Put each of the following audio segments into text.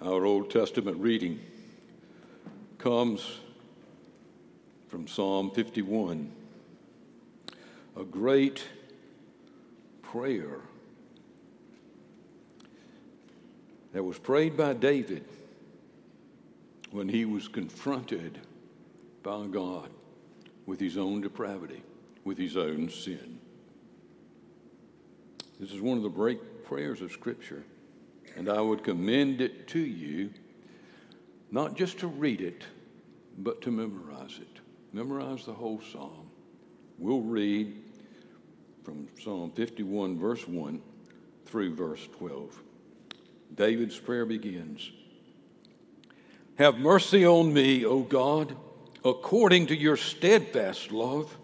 Our Old Testament reading comes from Psalm 51, a great prayer that was prayed by David when he was confronted by God with his own depravity, with his own sin. This is one of the great prayers of Scripture, and I would commend it to you not just to read it, but to memorize it. Memorize the whole psalm. We'll read from Psalm 51, verse 1 through verse 12. David's prayer begins Have mercy on me, O God, according to your steadfast love,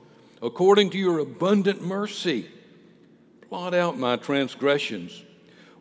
according to your abundant mercy. Blot out my transgressions.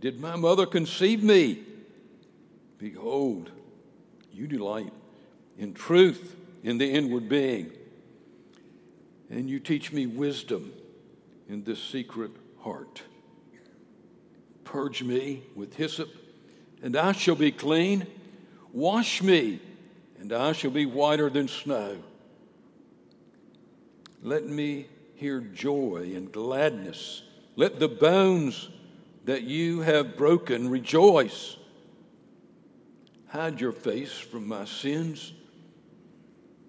did my mother conceive me. Behold, you delight in truth in the inward being, and you teach me wisdom in this secret heart. Purge me with hyssop, and I shall be clean. Wash me, and I shall be whiter than snow. Let me hear joy and gladness. Let the bones that you have broken rejoice. Hide your face from my sins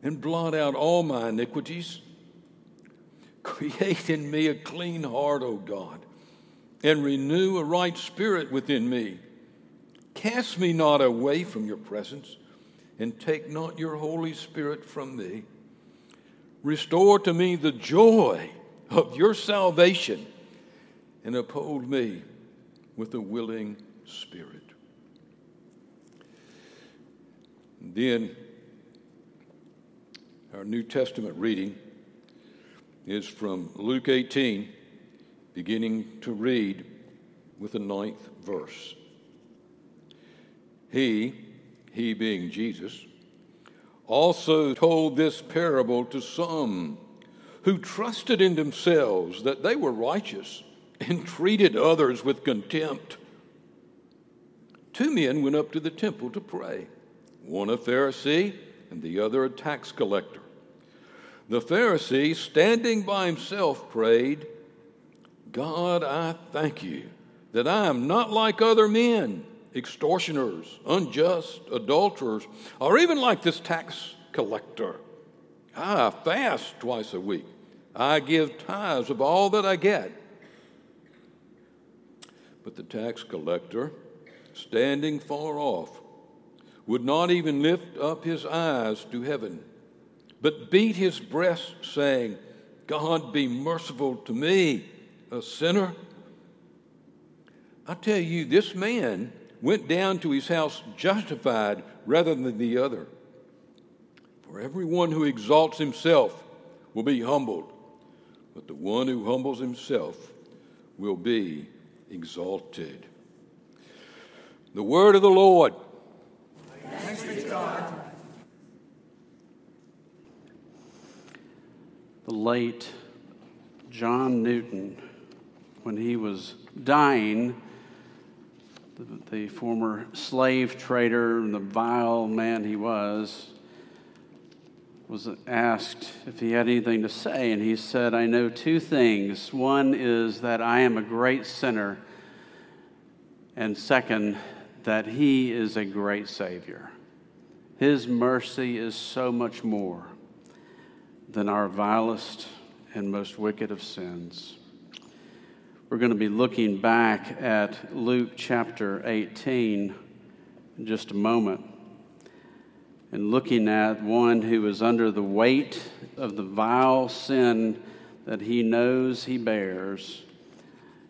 and blot out all my iniquities. Create in me a clean heart, O God and renew a right spirit within me. Cast me not away from your presence, and take not your Holy Spirit from me. Restore to me the joy of your salvation, and uphold me with a willing spirit. then, our New Testament reading is from Luke 18 beginning to read with the ninth verse. He, he being Jesus, also told this parable to some who trusted in themselves that they were righteous and treated others with contempt. Two men went up to the temple to pray, one a Pharisee and the other a tax collector. The Pharisee, standing by himself, prayed, God, I thank you that I am not like other men, extortioners, unjust, adulterers, or even like this tax collector. I fast twice a week. I give tithes of all that I get. But the tax collector, standing far off, would not even lift up his eyes to heaven, but beat his breast, saying, God be merciful to me, a sinner. I tell you, this man went down to his house justified rather than the other. For everyone who exalts himself will be humbled, but the one who humbles himself will be exalted. The word of the Lord. Thanks be to God. The late John Newton when he was dying, the, the former slave trader and the vile man he was, was asked if he had anything to say, and he said, I know two things. One is that I am a great sinner, and second, that he is a great Savior. His mercy is so much more than our vilest and most wicked of sins. We're going to be looking back at Luke chapter 18 in just a moment and looking at one who is under the weight of the vile sin that he knows he bears,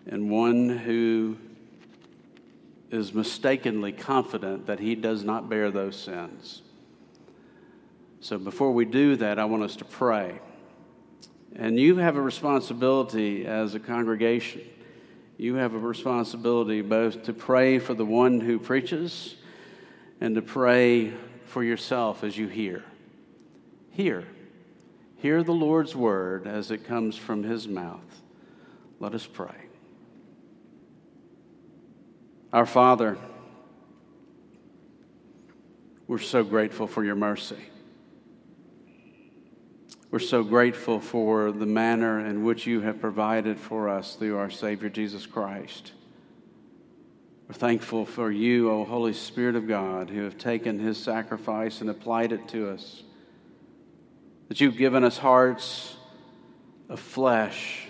and one who is mistakenly confident that he does not bear those sins. So before we do that, I want us to pray. And you have a responsibility as a congregation. You have a responsibility both to pray for the one who preaches and to pray for yourself as you hear. Hear. Hear the Lord's word as it comes from his mouth. Let us pray. Our Father, we're so grateful for your mercy. We're so grateful for the manner in which you have provided for us through our Savior Jesus Christ. We're thankful for you, O Holy Spirit of God, who have taken his sacrifice and applied it to us. That you've given us hearts of flesh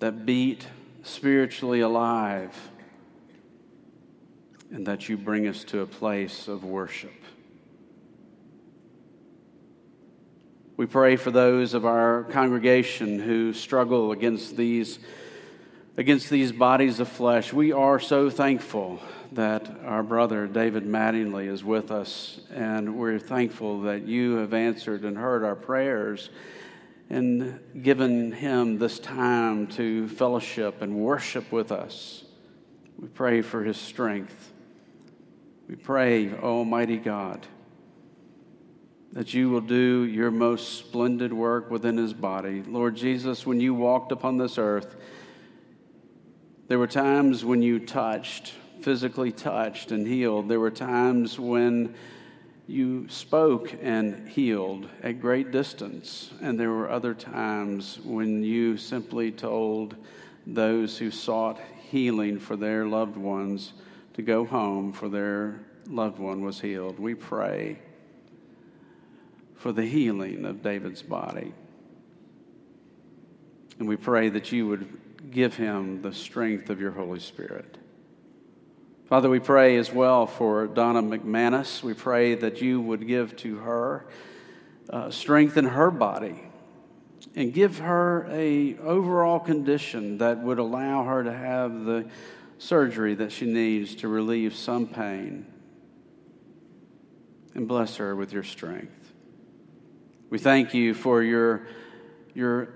that beat spiritually alive, and that you bring us to a place of worship. We pray for those of our congregation who struggle against these, against these bodies of flesh. We are so thankful that our brother David Mattingly is with us, and we're thankful that you have answered and heard our prayers and given him this time to fellowship and worship with us. We pray for his strength. We pray, Almighty God that you will do your most splendid work within his body. Lord Jesus, when you walked upon this earth, there were times when you touched, physically touched and healed. There were times when you spoke and healed at great distance. And there were other times when you simply told those who sought healing for their loved ones to go home, for their loved one was healed. We pray for the healing of David's body. And we pray that you would give him the strength of your Holy Spirit. Father, we pray as well for Donna McManus. We pray that you would give to her uh, strength in her body and give her a overall condition that would allow her to have the surgery that she needs to relieve some pain. And bless her with your strength. We thank you for your, your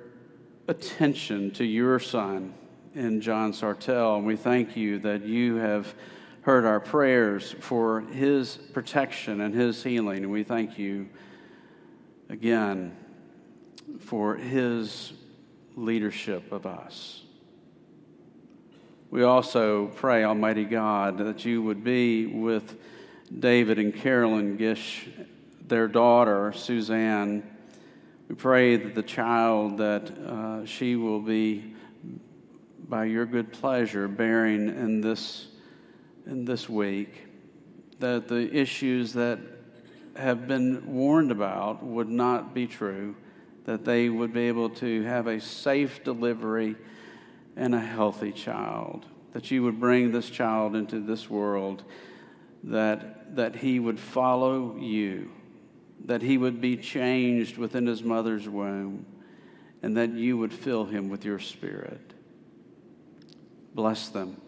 attention to your son in John Sartell. And we thank you that you have heard our prayers for his protection and his healing. And we thank you again for his leadership of us. We also pray, Almighty God, that you would be with David and Carolyn Gish their daughter, Suzanne. We pray that the child that uh, she will be, by your good pleasure, bearing in this, in this week, that the issues that have been warned about would not be true, that they would be able to have a safe delivery and a healthy child, that you would bring this child into this world, that, that he would follow you that he would be changed within his mother's womb, and that you would fill him with your spirit. Bless them.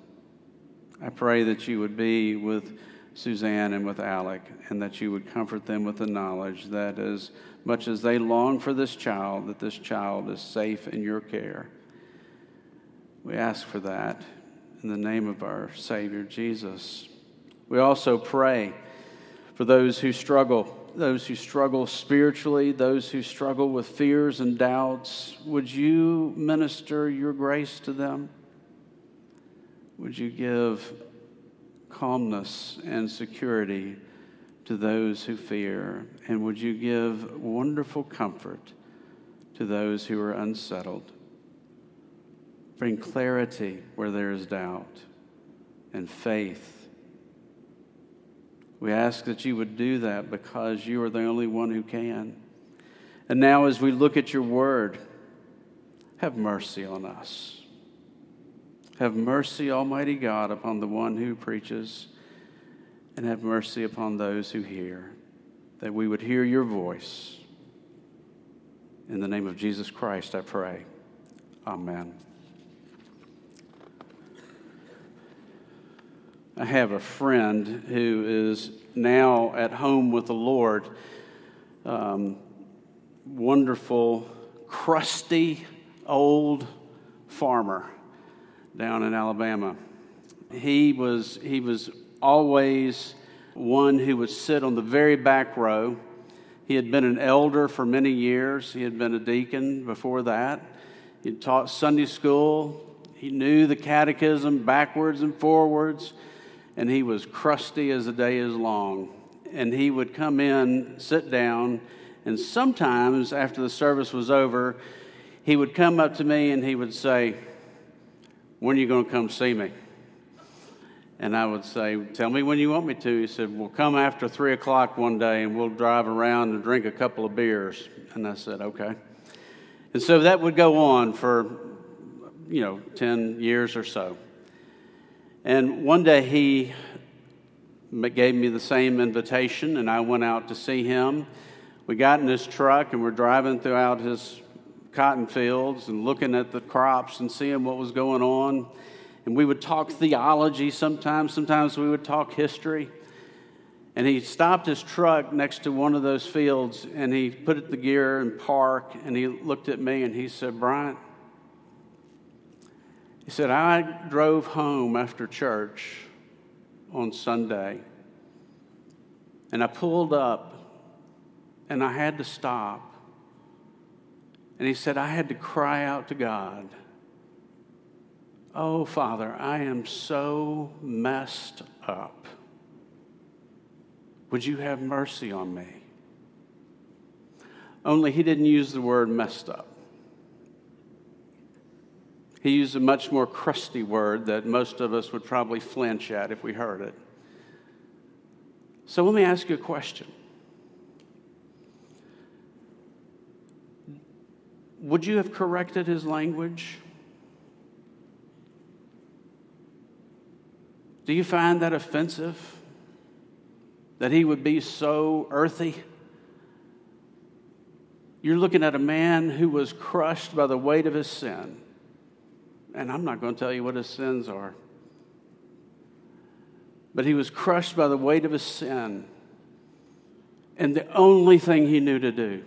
I pray that you would be with Suzanne and with Alec, and that you would comfort them with the knowledge that as much as they long for this child, that this child is safe in your care. We ask for that in the name of our Savior Jesus. We also pray for those who struggle those who struggle spiritually, those who struggle with fears and doubts, would you minister your grace to them? Would you give calmness and security to those who fear? And would you give wonderful comfort to those who are unsettled? Bring clarity where there is doubt and faith we ask that you would do that because you are the only one who can. And now, as we look at your word, have mercy on us. Have mercy, Almighty God, upon the one who preaches, and have mercy upon those who hear, that we would hear your voice. In the name of Jesus Christ, I pray. Amen. I have a friend who is now at home with the Lord. Um, wonderful, crusty, old farmer down in Alabama. He was, he was always one who would sit on the very back row. He had been an elder for many years, he had been a deacon before that. He taught Sunday school, he knew the catechism backwards and forwards, and he was crusty as the day is long. And he would come in, sit down, and sometimes after the service was over, he would come up to me and he would say, When are you going to come see me? And I would say, Tell me when you want me to. He said, Well, come after three o'clock one day and we'll drive around and drink a couple of beers. And I said, Okay. And so that would go on for, you know, 10 years or so. And one day he gave me the same invitation, and I went out to see him. We got in his truck and we're driving throughout his cotton fields and looking at the crops and seeing what was going on. And we would talk theology sometimes, sometimes we would talk history. And he stopped his truck next to one of those fields and he put it the gear and park and he looked at me and he said, Bryant, he said, I drove home after church on Sunday and I pulled up and I had to stop. And he said, I had to cry out to God. Oh, Father, I am so messed up. Would you have mercy on me? Only he didn't use the word messed up. He used a much more crusty word that most of us would probably flinch at if we heard it. So let me ask you a question. Would you have corrected his language? Do you find that offensive? That he would be so earthy? You're looking at a man who was crushed by the weight of his sin and I'm not going to tell you what his sins are. But he was crushed by the weight of his sin. And the only thing he knew to do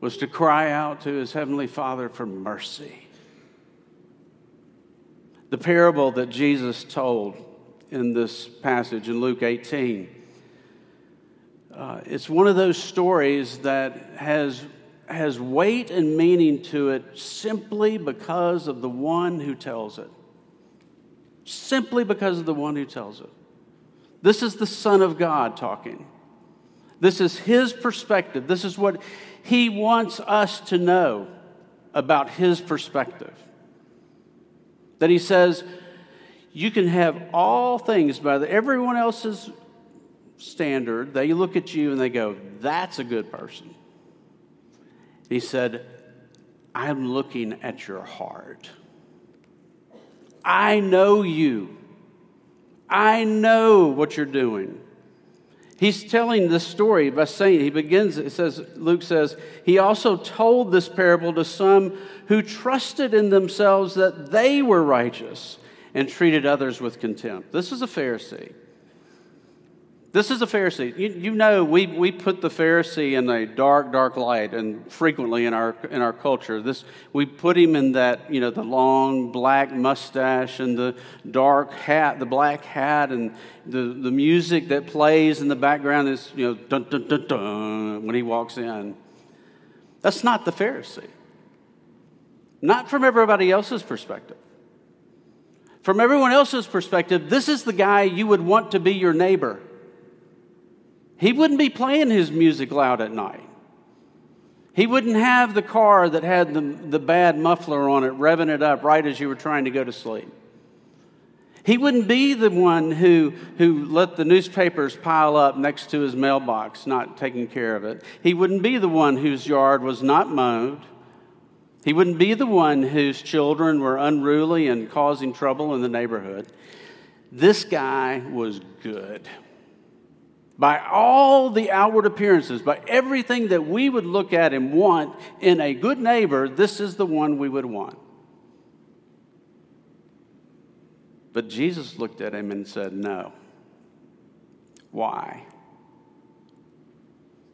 was to cry out to his heavenly Father for mercy. The parable that Jesus told in this passage in Luke 18. Uh, it's one of those stories that has has weight and meaning to it simply because of the one who tells it. Simply because of the one who tells it. This is the Son of God talking. This is his perspective. This is what he wants us to know about his perspective. That he says, you can have all things by the, everyone else's standard. They look at you and they go, that's a good person. He said, I'm looking at your heart. I know you. I know what you're doing. He's telling this story by saying, he begins, it says, Luke says, he also told this parable to some who trusted in themselves that they were righteous and treated others with contempt. This is a Pharisee. This is a Pharisee. You, you, know, we, we put the Pharisee in a dark, dark light, and frequently in our, in our culture. This, we put him in that, you know, the long black mustache and the dark hat, the black hat, and the, the music that plays in the background is, you know, dun, dun, dun, dun, when he walks in. That's not the Pharisee. Not from everybody else's perspective. From everyone else's perspective, this is the guy you would want to be your neighbor. He wouldn't be playing his music loud at night. He wouldn't have the car that had the, the bad muffler on it, revving it up right as you were trying to go to sleep. He wouldn't be the one who, who let the newspapers pile up next to his mailbox, not taking care of it. He wouldn't be the one whose yard was not mowed. He wouldn't be the one whose children were unruly and causing trouble in the neighborhood. This guy was good by all the outward appearances, by everything that we would look at and want in a good neighbor, this is the one we would want. But Jesus looked at him and said, No. Why?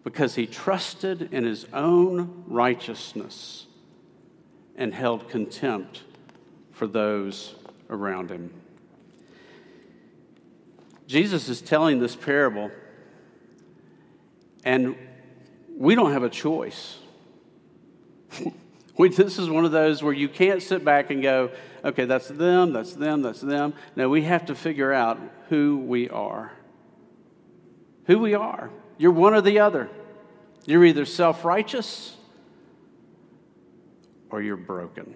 Because he trusted in his own righteousness and held contempt for those around him. Jesus is telling this parable, and we don't have a choice. we, this is one of those where you can't sit back and go, okay, that's them, that's them, that's them. No, we have to figure out who we are. Who we are. You're one or the other. You're either self righteous or you're broken.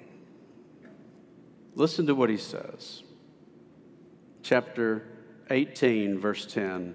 Listen to what he says. Chapter 18, verse 10.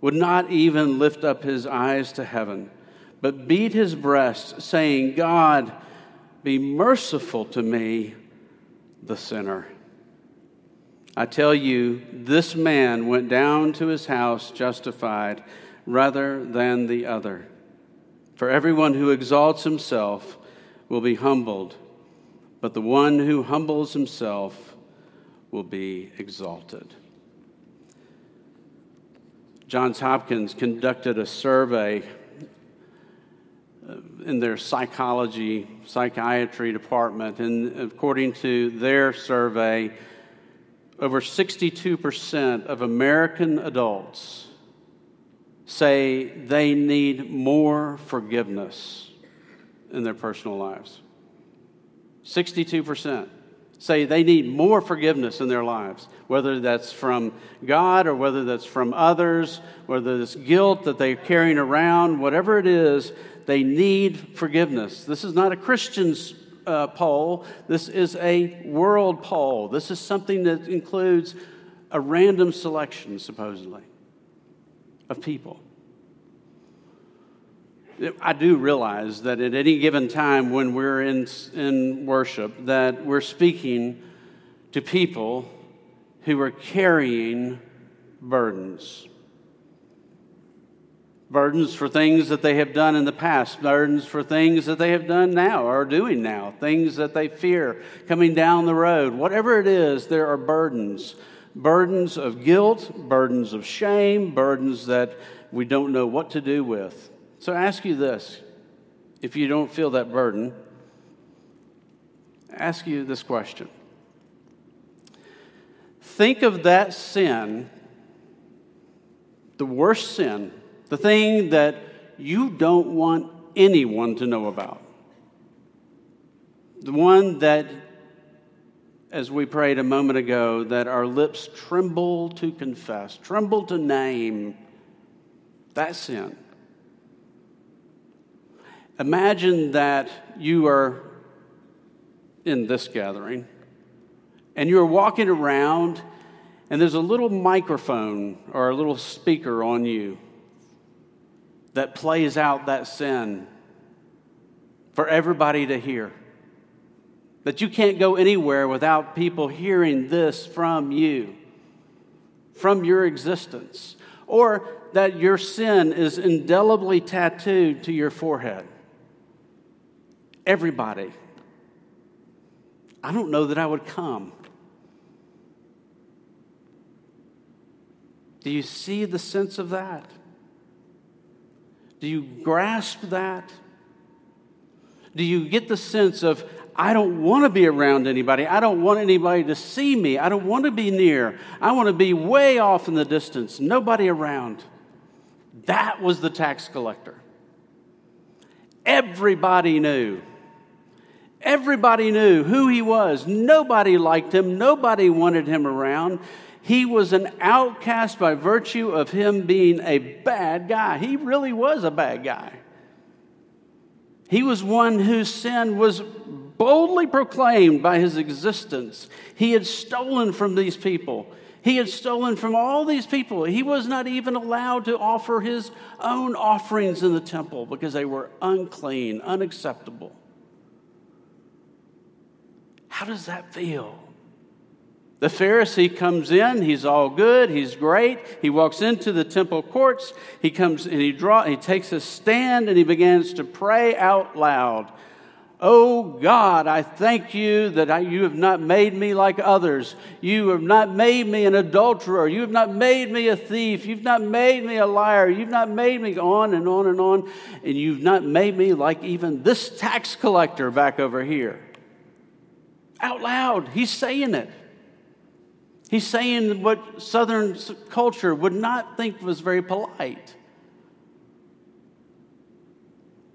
would not even lift up his eyes to heaven, but beat his breast, saying, God, be merciful to me, the sinner. I tell you, this man went down to his house justified rather than the other. For everyone who exalts himself will be humbled but the one who humbles himself will be exalted. Johns Hopkins conducted a survey uh, in their psychology, psychiatry department, and according to their survey, over 62% of American adults say they need more forgiveness in their personal lives. 62% say they need more forgiveness in their lives, whether that's from God or whether that's from others, whether it's guilt that they're carrying around, whatever it is, they need forgiveness. This is not a Christian's uh, poll, this is a world poll. This is something that includes a random selection, supposedly, of people. I do realize that at any given time when we're in, in worship, that we're speaking to people who are carrying burdens. Burdens for things that they have done in the past, burdens for things that they have done now or are doing now, things that they fear coming down the road. Whatever it is, there are burdens. Burdens of guilt, burdens of shame, burdens that we don't know what to do with. So I ask you this if you don't feel that burden, ask you this question. Think of that sin, the worst sin, the thing that you don't want anyone to know about. The one that, as we prayed a moment ago, that our lips tremble to confess, tremble to name that sin. Imagine that you are in this gathering and you're walking around and there's a little microphone or a little speaker on you that plays out that sin for everybody to hear. That you can't go anywhere without people hearing this from you, from your existence, or that your sin is indelibly tattooed to your forehead. Everybody. I don't know that I would come. Do you see the sense of that? Do you grasp that? Do you get the sense of, I don't want to be around anybody. I don't want anybody to see me. I don't want to be near. I want to be way off in the distance, nobody around. That was the tax collector. Everybody knew Everybody knew who he was. Nobody liked him. Nobody wanted him around. He was an outcast by virtue of him being a bad guy. He really was a bad guy. He was one whose sin was boldly proclaimed by his existence. He had stolen from these people. He had stolen from all these people. He was not even allowed to offer his own offerings in the temple because they were unclean, unacceptable. How does that feel? The Pharisee comes in, he's all good, he's great. He walks into the temple courts, he comes and he draw he takes a stand and he begins to pray out loud. Oh God, I thank you that I, you have not made me like others. You have not made me an adulterer. You have not made me a thief. You've not made me a liar. You've not made me on and on and on. And you've not made me like even this tax collector back over here. Out loud, he's saying it. He's saying what Southern culture would not think was very polite.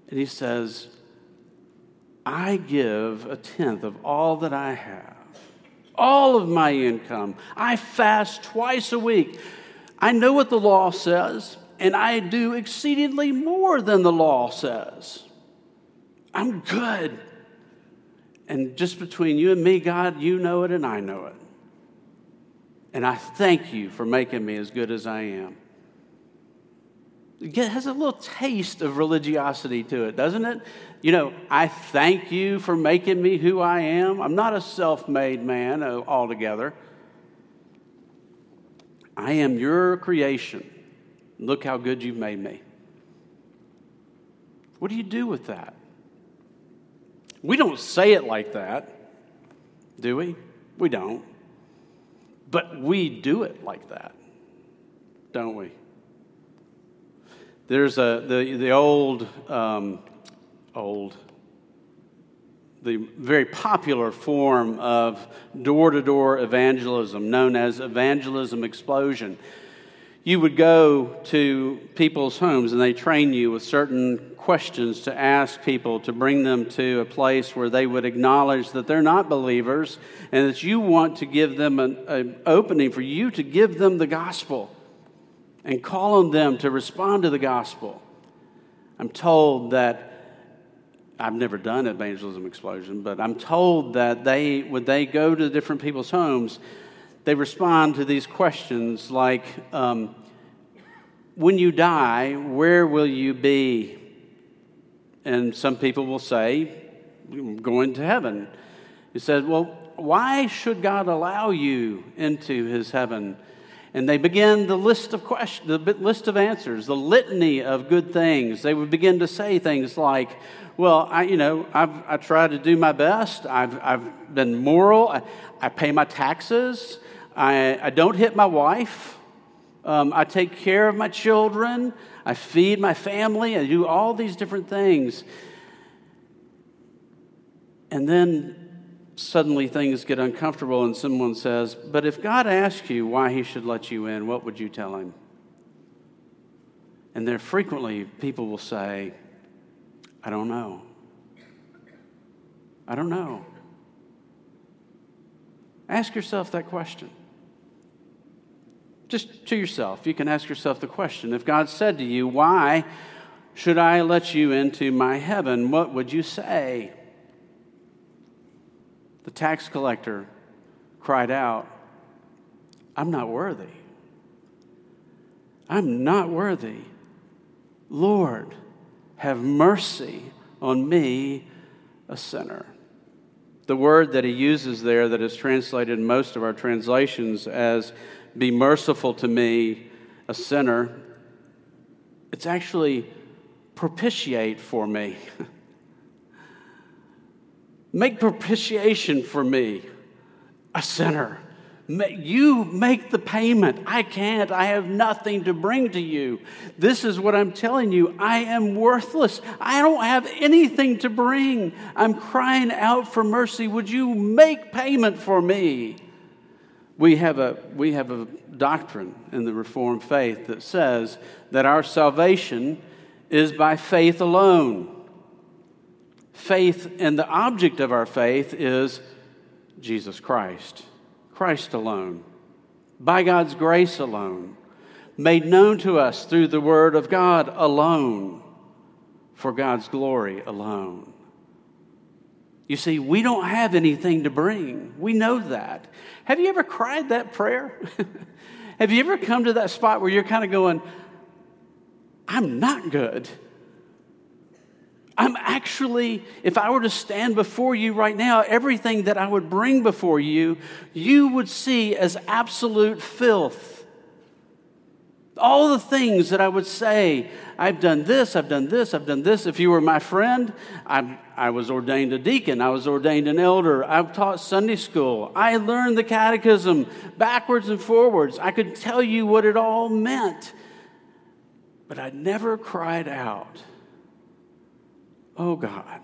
And he says, I give a tenth of all that I have, all of my income. I fast twice a week. I know what the law says, and I do exceedingly more than the law says. I'm good. And just between you and me, God, you know it and I know it. And I thank you for making me as good as I am. It has a little taste of religiosity to it, doesn't it? You know, I thank you for making me who I am. I'm not a self made man altogether. I am your creation. Look how good you've made me. What do you do with that? We don't say it like that, do we? We don't. But we do it like that, don't we? There's a, the, the old, um, old, the very popular form of door to door evangelism known as evangelism explosion. You would go to people's homes and they train you with certain questions to ask people to bring them to a place where they would acknowledge that they're not believers and that you want to give them an, an opening for you to give them the gospel and call on them to respond to the gospel. I'm told that I've never done evangelism explosion, but I'm told that they, when they go to different people's homes, they respond to these questions like, um, When you die, where will you be? And some people will say, Going to heaven. He said, Well, why should God allow you into his heaven? And they begin the list of questions, the list of answers, the litany of good things. They would begin to say things like, well, I, you know, I've, I try to do my best. I've, I've been moral. I, I pay my taxes. I, I don't hit my wife. Um, I take care of my children. I feed my family. I do all these different things. And then suddenly things get uncomfortable and someone says, But if God asks you why he should let you in, what would you tell him? And there frequently people will say, I don't know. I don't know. Ask yourself that question. Just to yourself, you can ask yourself the question if God said to you, Why should I let you into my heaven? What would you say? The tax collector cried out, I'm not worthy. I'm not worthy. Lord, have mercy on me, a sinner. The word that he uses there, that is translated in most of our translations as be merciful to me, a sinner, it's actually propitiate for me. Make propitiation for me, a sinner. You make the payment. I can't. I have nothing to bring to you. This is what I'm telling you. I am worthless. I don't have anything to bring. I'm crying out for mercy. Would you make payment for me? We have a, we have a doctrine in the Reformed faith that says that our salvation is by faith alone faith and the object of our faith is Jesus Christ, Christ alone, by God's grace alone, made known to us through the Word of God alone, for God's glory alone. You see, we don't have anything to bring. We know that. Have you ever cried that prayer? have you ever come to that spot where you're kind of going, I'm not good? I'm actually, if I were to stand before you right now, everything that I would bring before you, you would see as absolute filth. All the things that I would say, I've done this, I've done this, I've done this. If you were my friend, I, I was ordained a deacon, I was ordained an elder, I've taught Sunday school, I learned the catechism backwards and forwards. I could tell you what it all meant, but I never cried out Oh God,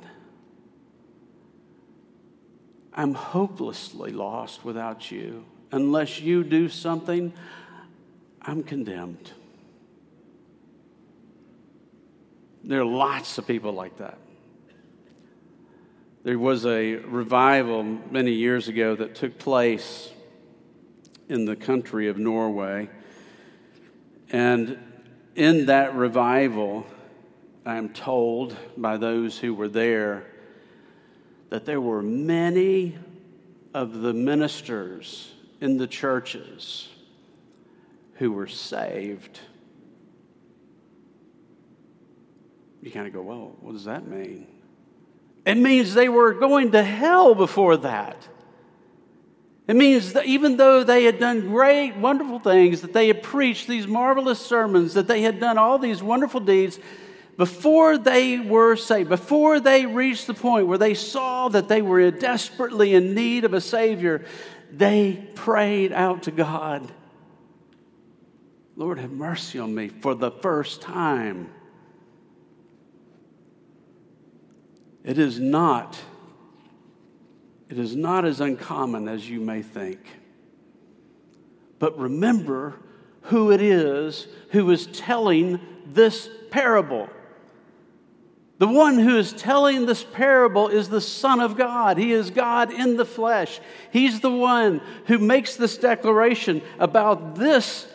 I'm hopelessly lost without you. Unless you do something, I'm condemned. There are lots of people like that. There was a revival many years ago that took place in the country of Norway. And in that revival, I am told by those who were there that there were many of the ministers in the churches who were saved. You kind of go, well, what does that mean? It means they were going to hell before that. It means that even though they had done great, wonderful things, that they had preached these marvelous sermons, that they had done all these wonderful deeds, before they were saved, before they reached the point where they saw that they were desperately in need of a Savior, they prayed out to God Lord, have mercy on me for the first time. It is not it is not as uncommon as you may think. But remember who it is who is telling this parable. The one who is telling this parable is the Son of God. He is God in the flesh. He's the one who makes this declaration about this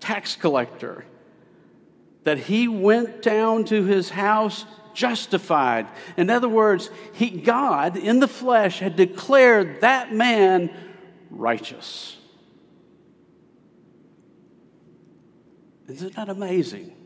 tax collector that he went down to his house justified. In other words, he, God in the flesh had declared that man righteous. Isn't that amazing?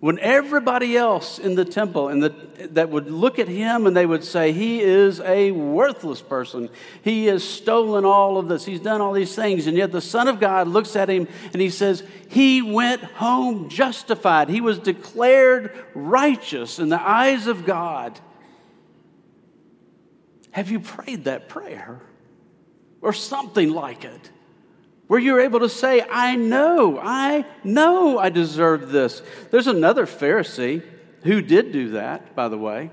When everybody else in the temple and the, that would look at him and they would say he is a worthless person. He has stolen all of this. He's done all these things. And yet the son of god looks at him and he says he went home justified. He was declared righteous in the eyes of god. Have you prayed that prayer or something like it where you're able to say, I know, I know I deserve this. There's another Pharisee who did do that, by the way.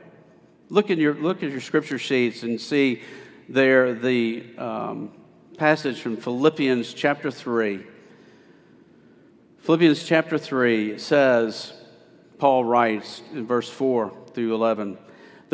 Look at your, look at your scripture sheets and see there the um, passage from Philippians chapter 3. Philippians chapter 3 says, Paul writes in verse 4 through 11,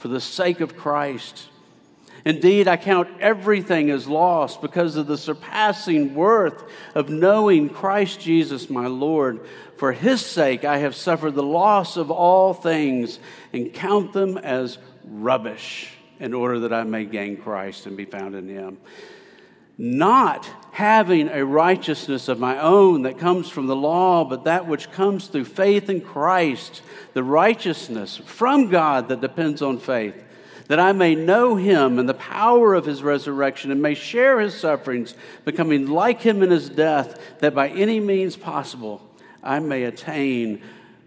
for the sake of Christ. Indeed, I count everything as lost because of the surpassing worth of knowing Christ Jesus, my Lord. For his sake, I have suffered the loss of all things and count them as rubbish in order that I may gain Christ and be found in him. Not having a righteousness of my own that comes from the law, but that which comes through faith in Christ, the righteousness from God that depends on faith, that I may know him and the power of his resurrection and may share his sufferings, becoming like him in his death, that by any means possible I may attain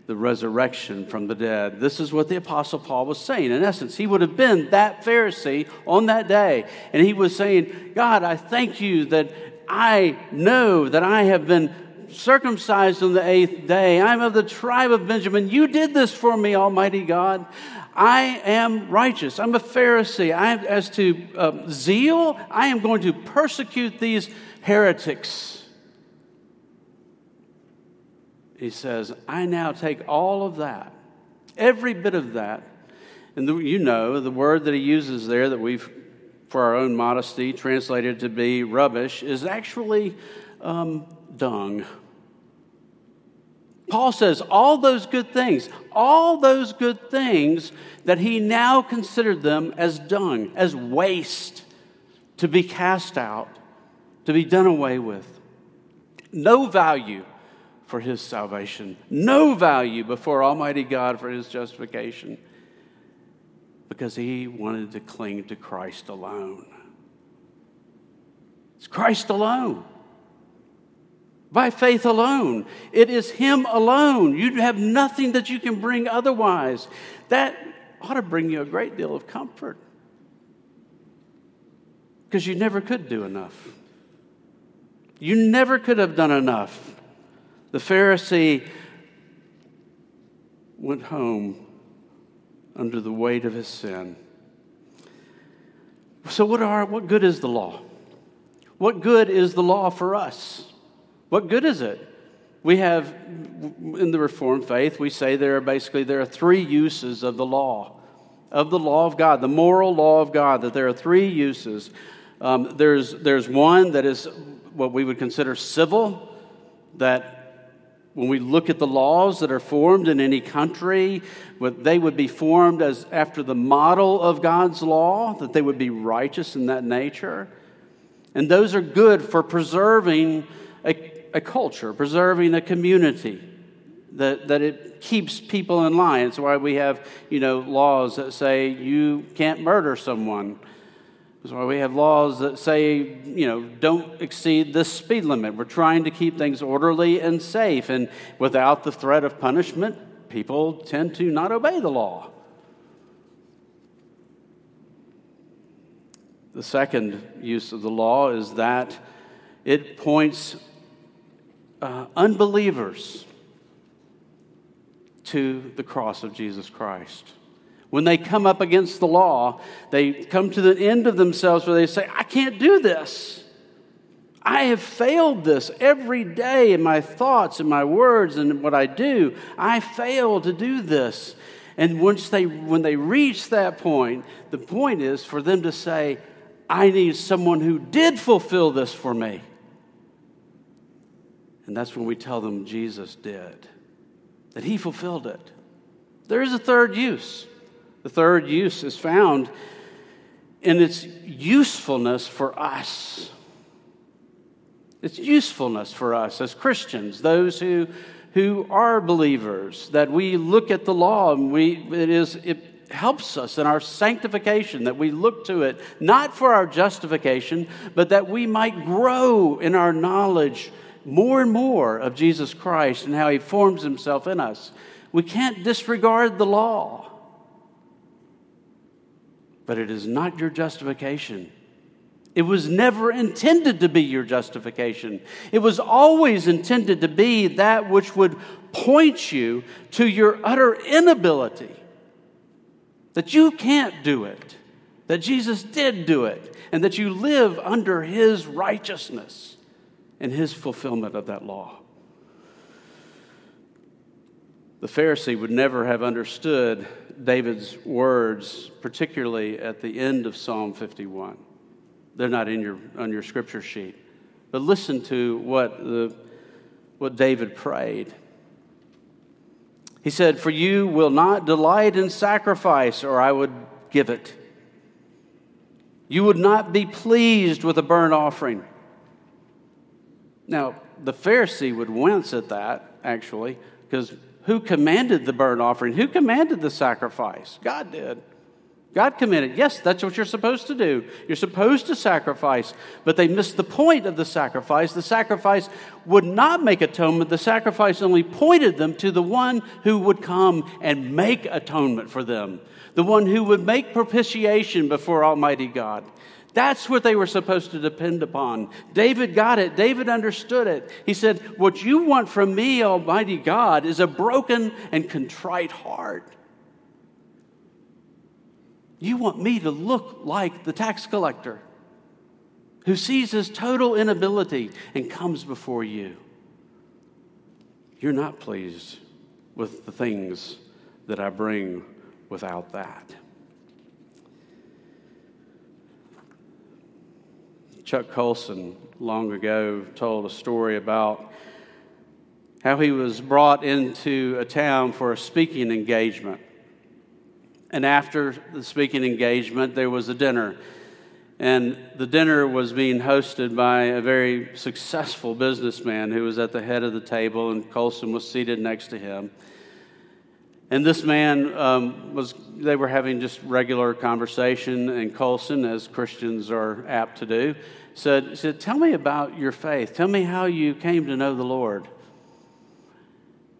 the resurrection from the dead. This is what the Apostle Paul was saying. In essence, he would have been that Pharisee on that day. And he was saying, God, I thank you that I know that I have been circumcised on the eighth day. I'm of the tribe of Benjamin. You did this for me, Almighty God. I am righteous. I'm a Pharisee. I, as to uh, zeal, I am going to persecute these heretics. He says, I now take all of that, every bit of that, and the, you know the word that he uses there that we've, for our own modesty, translated to be rubbish, is actually um, dung. Paul says all those good things, all those good things that he now considered them as dung, as waste, to be cast out, to be done away with. No value for his salvation, no value before Almighty God for his justification, because he wanted to cling to Christ alone. It's Christ alone by faith alone. It is Him alone. You have nothing that you can bring otherwise. That ought to bring you a great deal of comfort because you never could do enough. You never could have done enough. The Pharisee went home under the weight of his sin. So, what, are, what good is the law? What good is the law for us? What good is it? We have, in the Reformed faith, we say there are basically there are three uses of the law, of the law of God, the moral law of God, that there are three uses. Um, there's, there's one that is what we would consider civil, that when we look at the laws that are formed in any country, they would be formed as after the model of God's law, that they would be righteous in that nature. And those are good for preserving a a culture, preserving a community, that, that it keeps people in line. It's why we have, you know, laws that say you can't murder someone. That's why we have laws that say, you know, don't exceed the speed limit. We're trying to keep things orderly and safe. And without the threat of punishment, people tend to not obey the law. The second use of the law is that it points uh, unbelievers to the cross of Jesus Christ. When they come up against the law, they come to the end of themselves where they say, I can't do this. I have failed this every day in my thoughts and my words and what I do. I fail to do this. And once they, when they reach that point, the point is for them to say, I need someone who did fulfill this for me. And that's when we tell them Jesus did, that he fulfilled it. There is a third use. The third use is found in its usefulness for us. Its usefulness for us as Christians, those who, who are believers, that we look at the law and we, it, is, it helps us in our sanctification, that we look to it not for our justification, but that we might grow in our knowledge more and more of Jesus Christ and how he forms himself in us. We can't disregard the law, but it is not your justification. It was never intended to be your justification. It was always intended to be that which would point you to your utter inability, that you can't do it, that Jesus did do it, and that you live under his righteousness and his fulfillment of that law. The Pharisee would never have understood David's words, particularly at the end of Psalm 51. They're not in your, on your scripture sheet. But listen to what, the, what David prayed. He said, For you will not delight in sacrifice, or I would give it. You would not be pleased with a burnt offering. Now, the Pharisee would wince at that, actually, because who commanded the burnt offering? Who commanded the sacrifice? God did. God commanded. Yes, that's what you're supposed to do. You're supposed to sacrifice, but they missed the point of the sacrifice. The sacrifice would not make atonement. The sacrifice only pointed them to the one who would come and make atonement for them, the one who would make propitiation before Almighty God. That's what they were supposed to depend upon. David got it. David understood it. He said, What you want from me, Almighty God, is a broken and contrite heart. You want me to look like the tax collector who sees his total inability and comes before you. You're not pleased with the things that I bring without that. Chuck Colson long ago told a story about how he was brought into a town for a speaking engagement. And after the speaking engagement, there was a dinner. And the dinner was being hosted by a very successful businessman who was at the head of the table, and Colson was seated next to him. And this man um, was, they were having just regular conversation, and Colson, as Christians are apt to do, said, said, Tell me about your faith. Tell me how you came to know the Lord.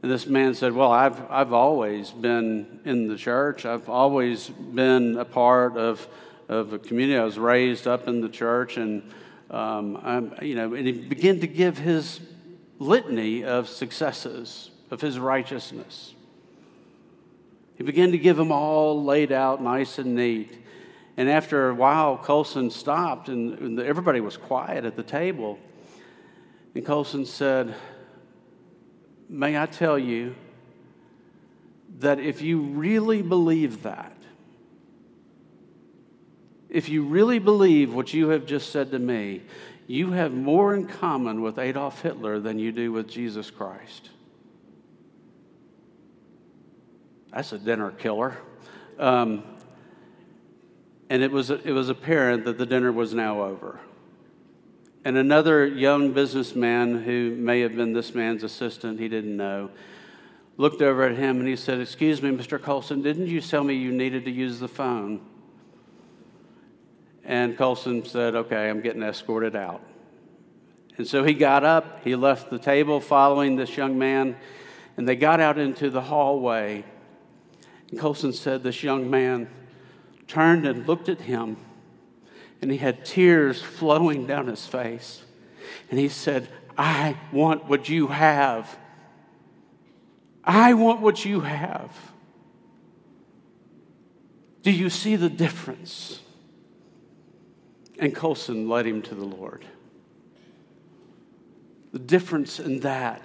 And this man said, Well, I've, I've always been in the church, I've always been a part of, of a community. I was raised up in the church, and, um, I'm, you know, and he began to give his litany of successes, of his righteousness. He began to give them all laid out nice and neat. And after a while, Colson stopped, and everybody was quiet at the table. And Colson said, May I tell you that if you really believe that, if you really believe what you have just said to me, you have more in common with Adolf Hitler than you do with Jesus Christ. That's a dinner killer. Um, and it was, it was apparent that the dinner was now over. And another young businessman, who may have been this man's assistant, he didn't know, looked over at him and he said, Excuse me, Mr. Colson, didn't you tell me you needed to use the phone? And Colson said, Okay, I'm getting escorted out. And so he got up, he left the table following this young man, and they got out into the hallway. And Colson said, This young man turned and looked at him, and he had tears flowing down his face. And he said, I want what you have. I want what you have. Do you see the difference? And Colson led him to the Lord. The difference in that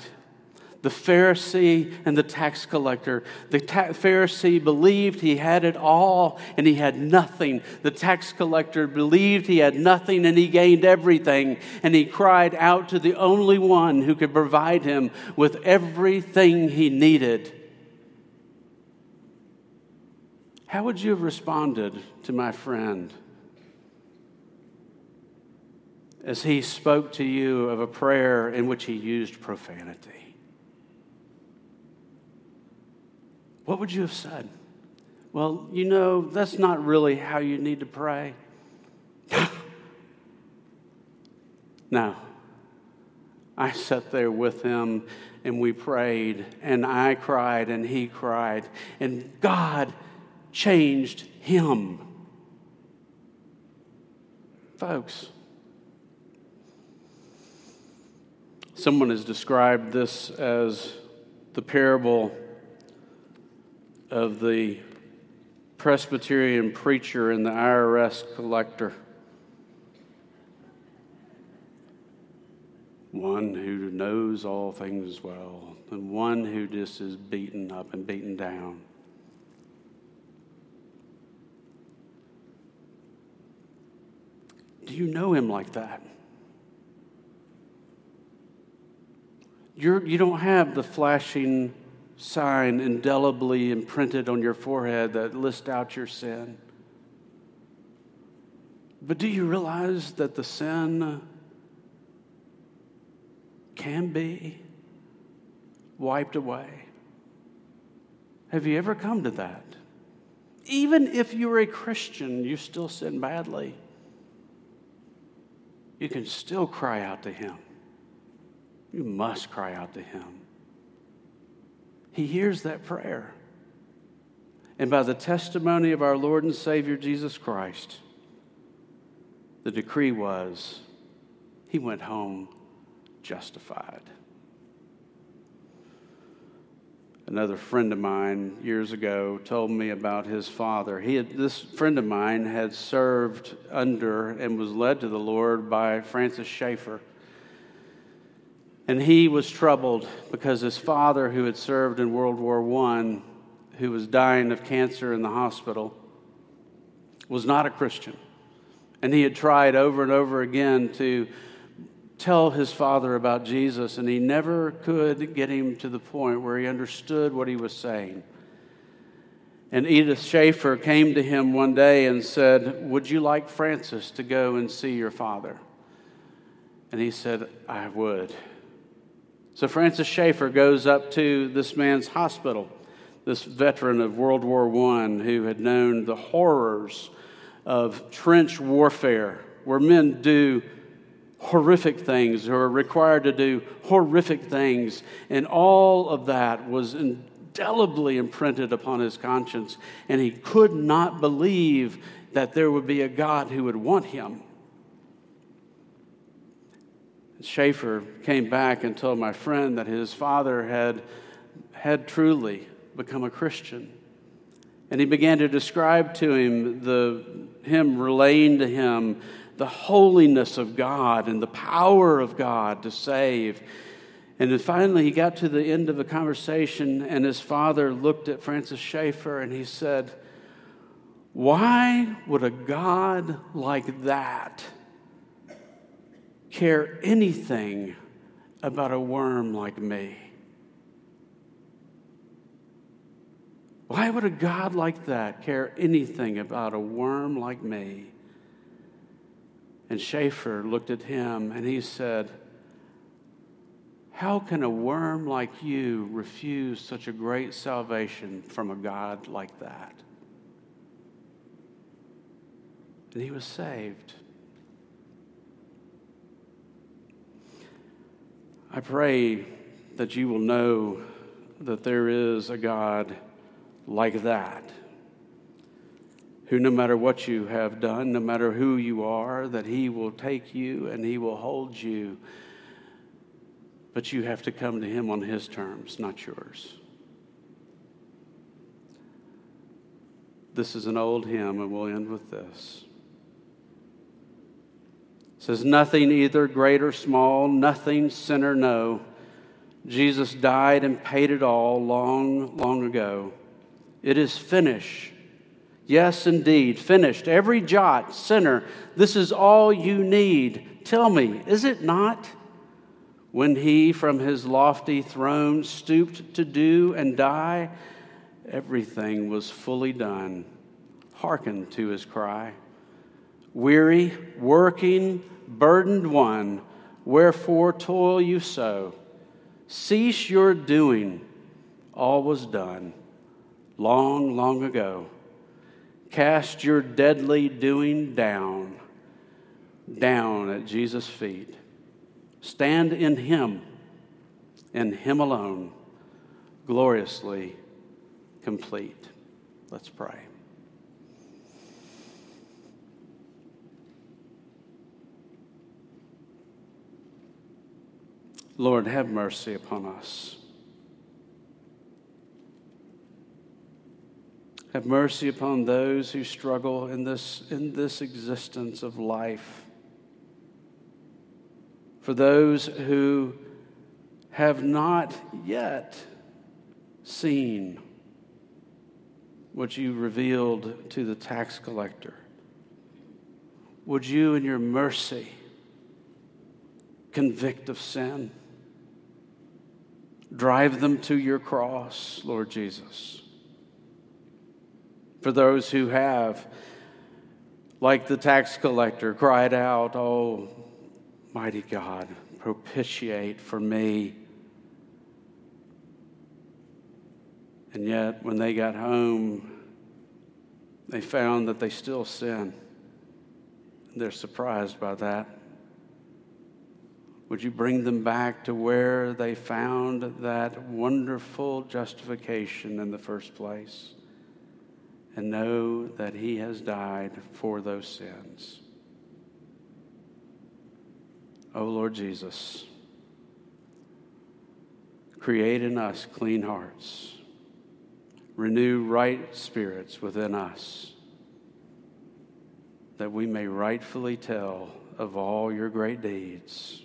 the Pharisee and the tax collector. The ta- Pharisee believed he had it all and he had nothing. The tax collector believed he had nothing and he gained everything. And he cried out to the only one who could provide him with everything he needed. How would you have responded to my friend as he spoke to you of a prayer in which he used profanity? What would you have said? Well, you know, that's not really how you need to pray. no. I sat there with him and we prayed, and I cried and he cried, and God changed him. Folks, someone has described this as the parable of the Presbyterian preacher and the IRS collector. One who knows all things well, and one who just is beaten up and beaten down. Do you know him like that? You're, you don't have the flashing sign indelibly imprinted on your forehead that lists out your sin. But do you realize that the sin can be wiped away? Have you ever come to that? Even if you're a Christian, you still sin badly. You can still cry out to Him. You must cry out to Him. He hears that prayer. And by the testimony of our Lord and Savior Jesus Christ, the decree was he went home justified. Another friend of mine years ago told me about his father. He had, this friend of mine had served under and was led to the Lord by Francis Schaeffer. And he was troubled because his father, who had served in World War I, who was dying of cancer in the hospital, was not a Christian. And he had tried over and over again to tell his father about Jesus, and he never could get him to the point where he understood what he was saying. And Edith Schaeffer came to him one day and said, Would you like Francis to go and see your father? And he said, I would. So Francis Schaeffer goes up to this man's hospital, this veteran of World War I who had known the horrors of trench warfare, where men do horrific things who are required to do horrific things. And all of that was indelibly imprinted upon his conscience. And he could not believe that there would be a God who would want him. Schaeffer came back and told my friend that his father had, had truly become a Christian. And he began to describe to him the him relaying to him the holiness of God and the power of God to save. And then finally, he got to the end of the conversation, and his father looked at Francis Schaeffer and he said, Why would a God like that care anything about a worm like me? Why would a God like that care anything about a worm like me? And Schaeffer looked at him and he said, How can a worm like you refuse such a great salvation from a God like that? And he was saved. I pray that you will know that there is a God like that who, no matter what you have done, no matter who you are, that He will take you and He will hold you. But you have to come to Him on His terms, not yours. This is an old hymn, and we'll end with this. Says, Nothing either great or small, nothing sinner, no. Jesus died and paid it all long, long ago. It is finished. Yes, indeed, finished. Every jot, sinner, this is all you need. Tell me, is it not? When he from his lofty throne stooped to do and die, everything was fully done. Hearken to his cry. Weary, working, burdened one, wherefore toil you so? Cease your doing, all was done long, long ago. Cast your deadly doing down, down at Jesus' feet. Stand in Him, in Him alone, gloriously complete. Let's pray. Lord, have mercy upon us. Have mercy upon those who struggle in this, in this existence of life. For those who have not yet seen what you revealed to the tax collector, would you, in your mercy, convict of sin? Drive them to your cross, Lord Jesus for those who have, like the tax collector, cried out, Oh, mighty God, propitiate for me. And yet, when they got home, they found that they still sin. They're surprised by that. Would you bring them back to where they found that wonderful justification in the first place? and know that He has died for those sins. O Lord Jesus, create in us clean hearts, renew right spirits within us, that we may rightfully tell of all your great deeds.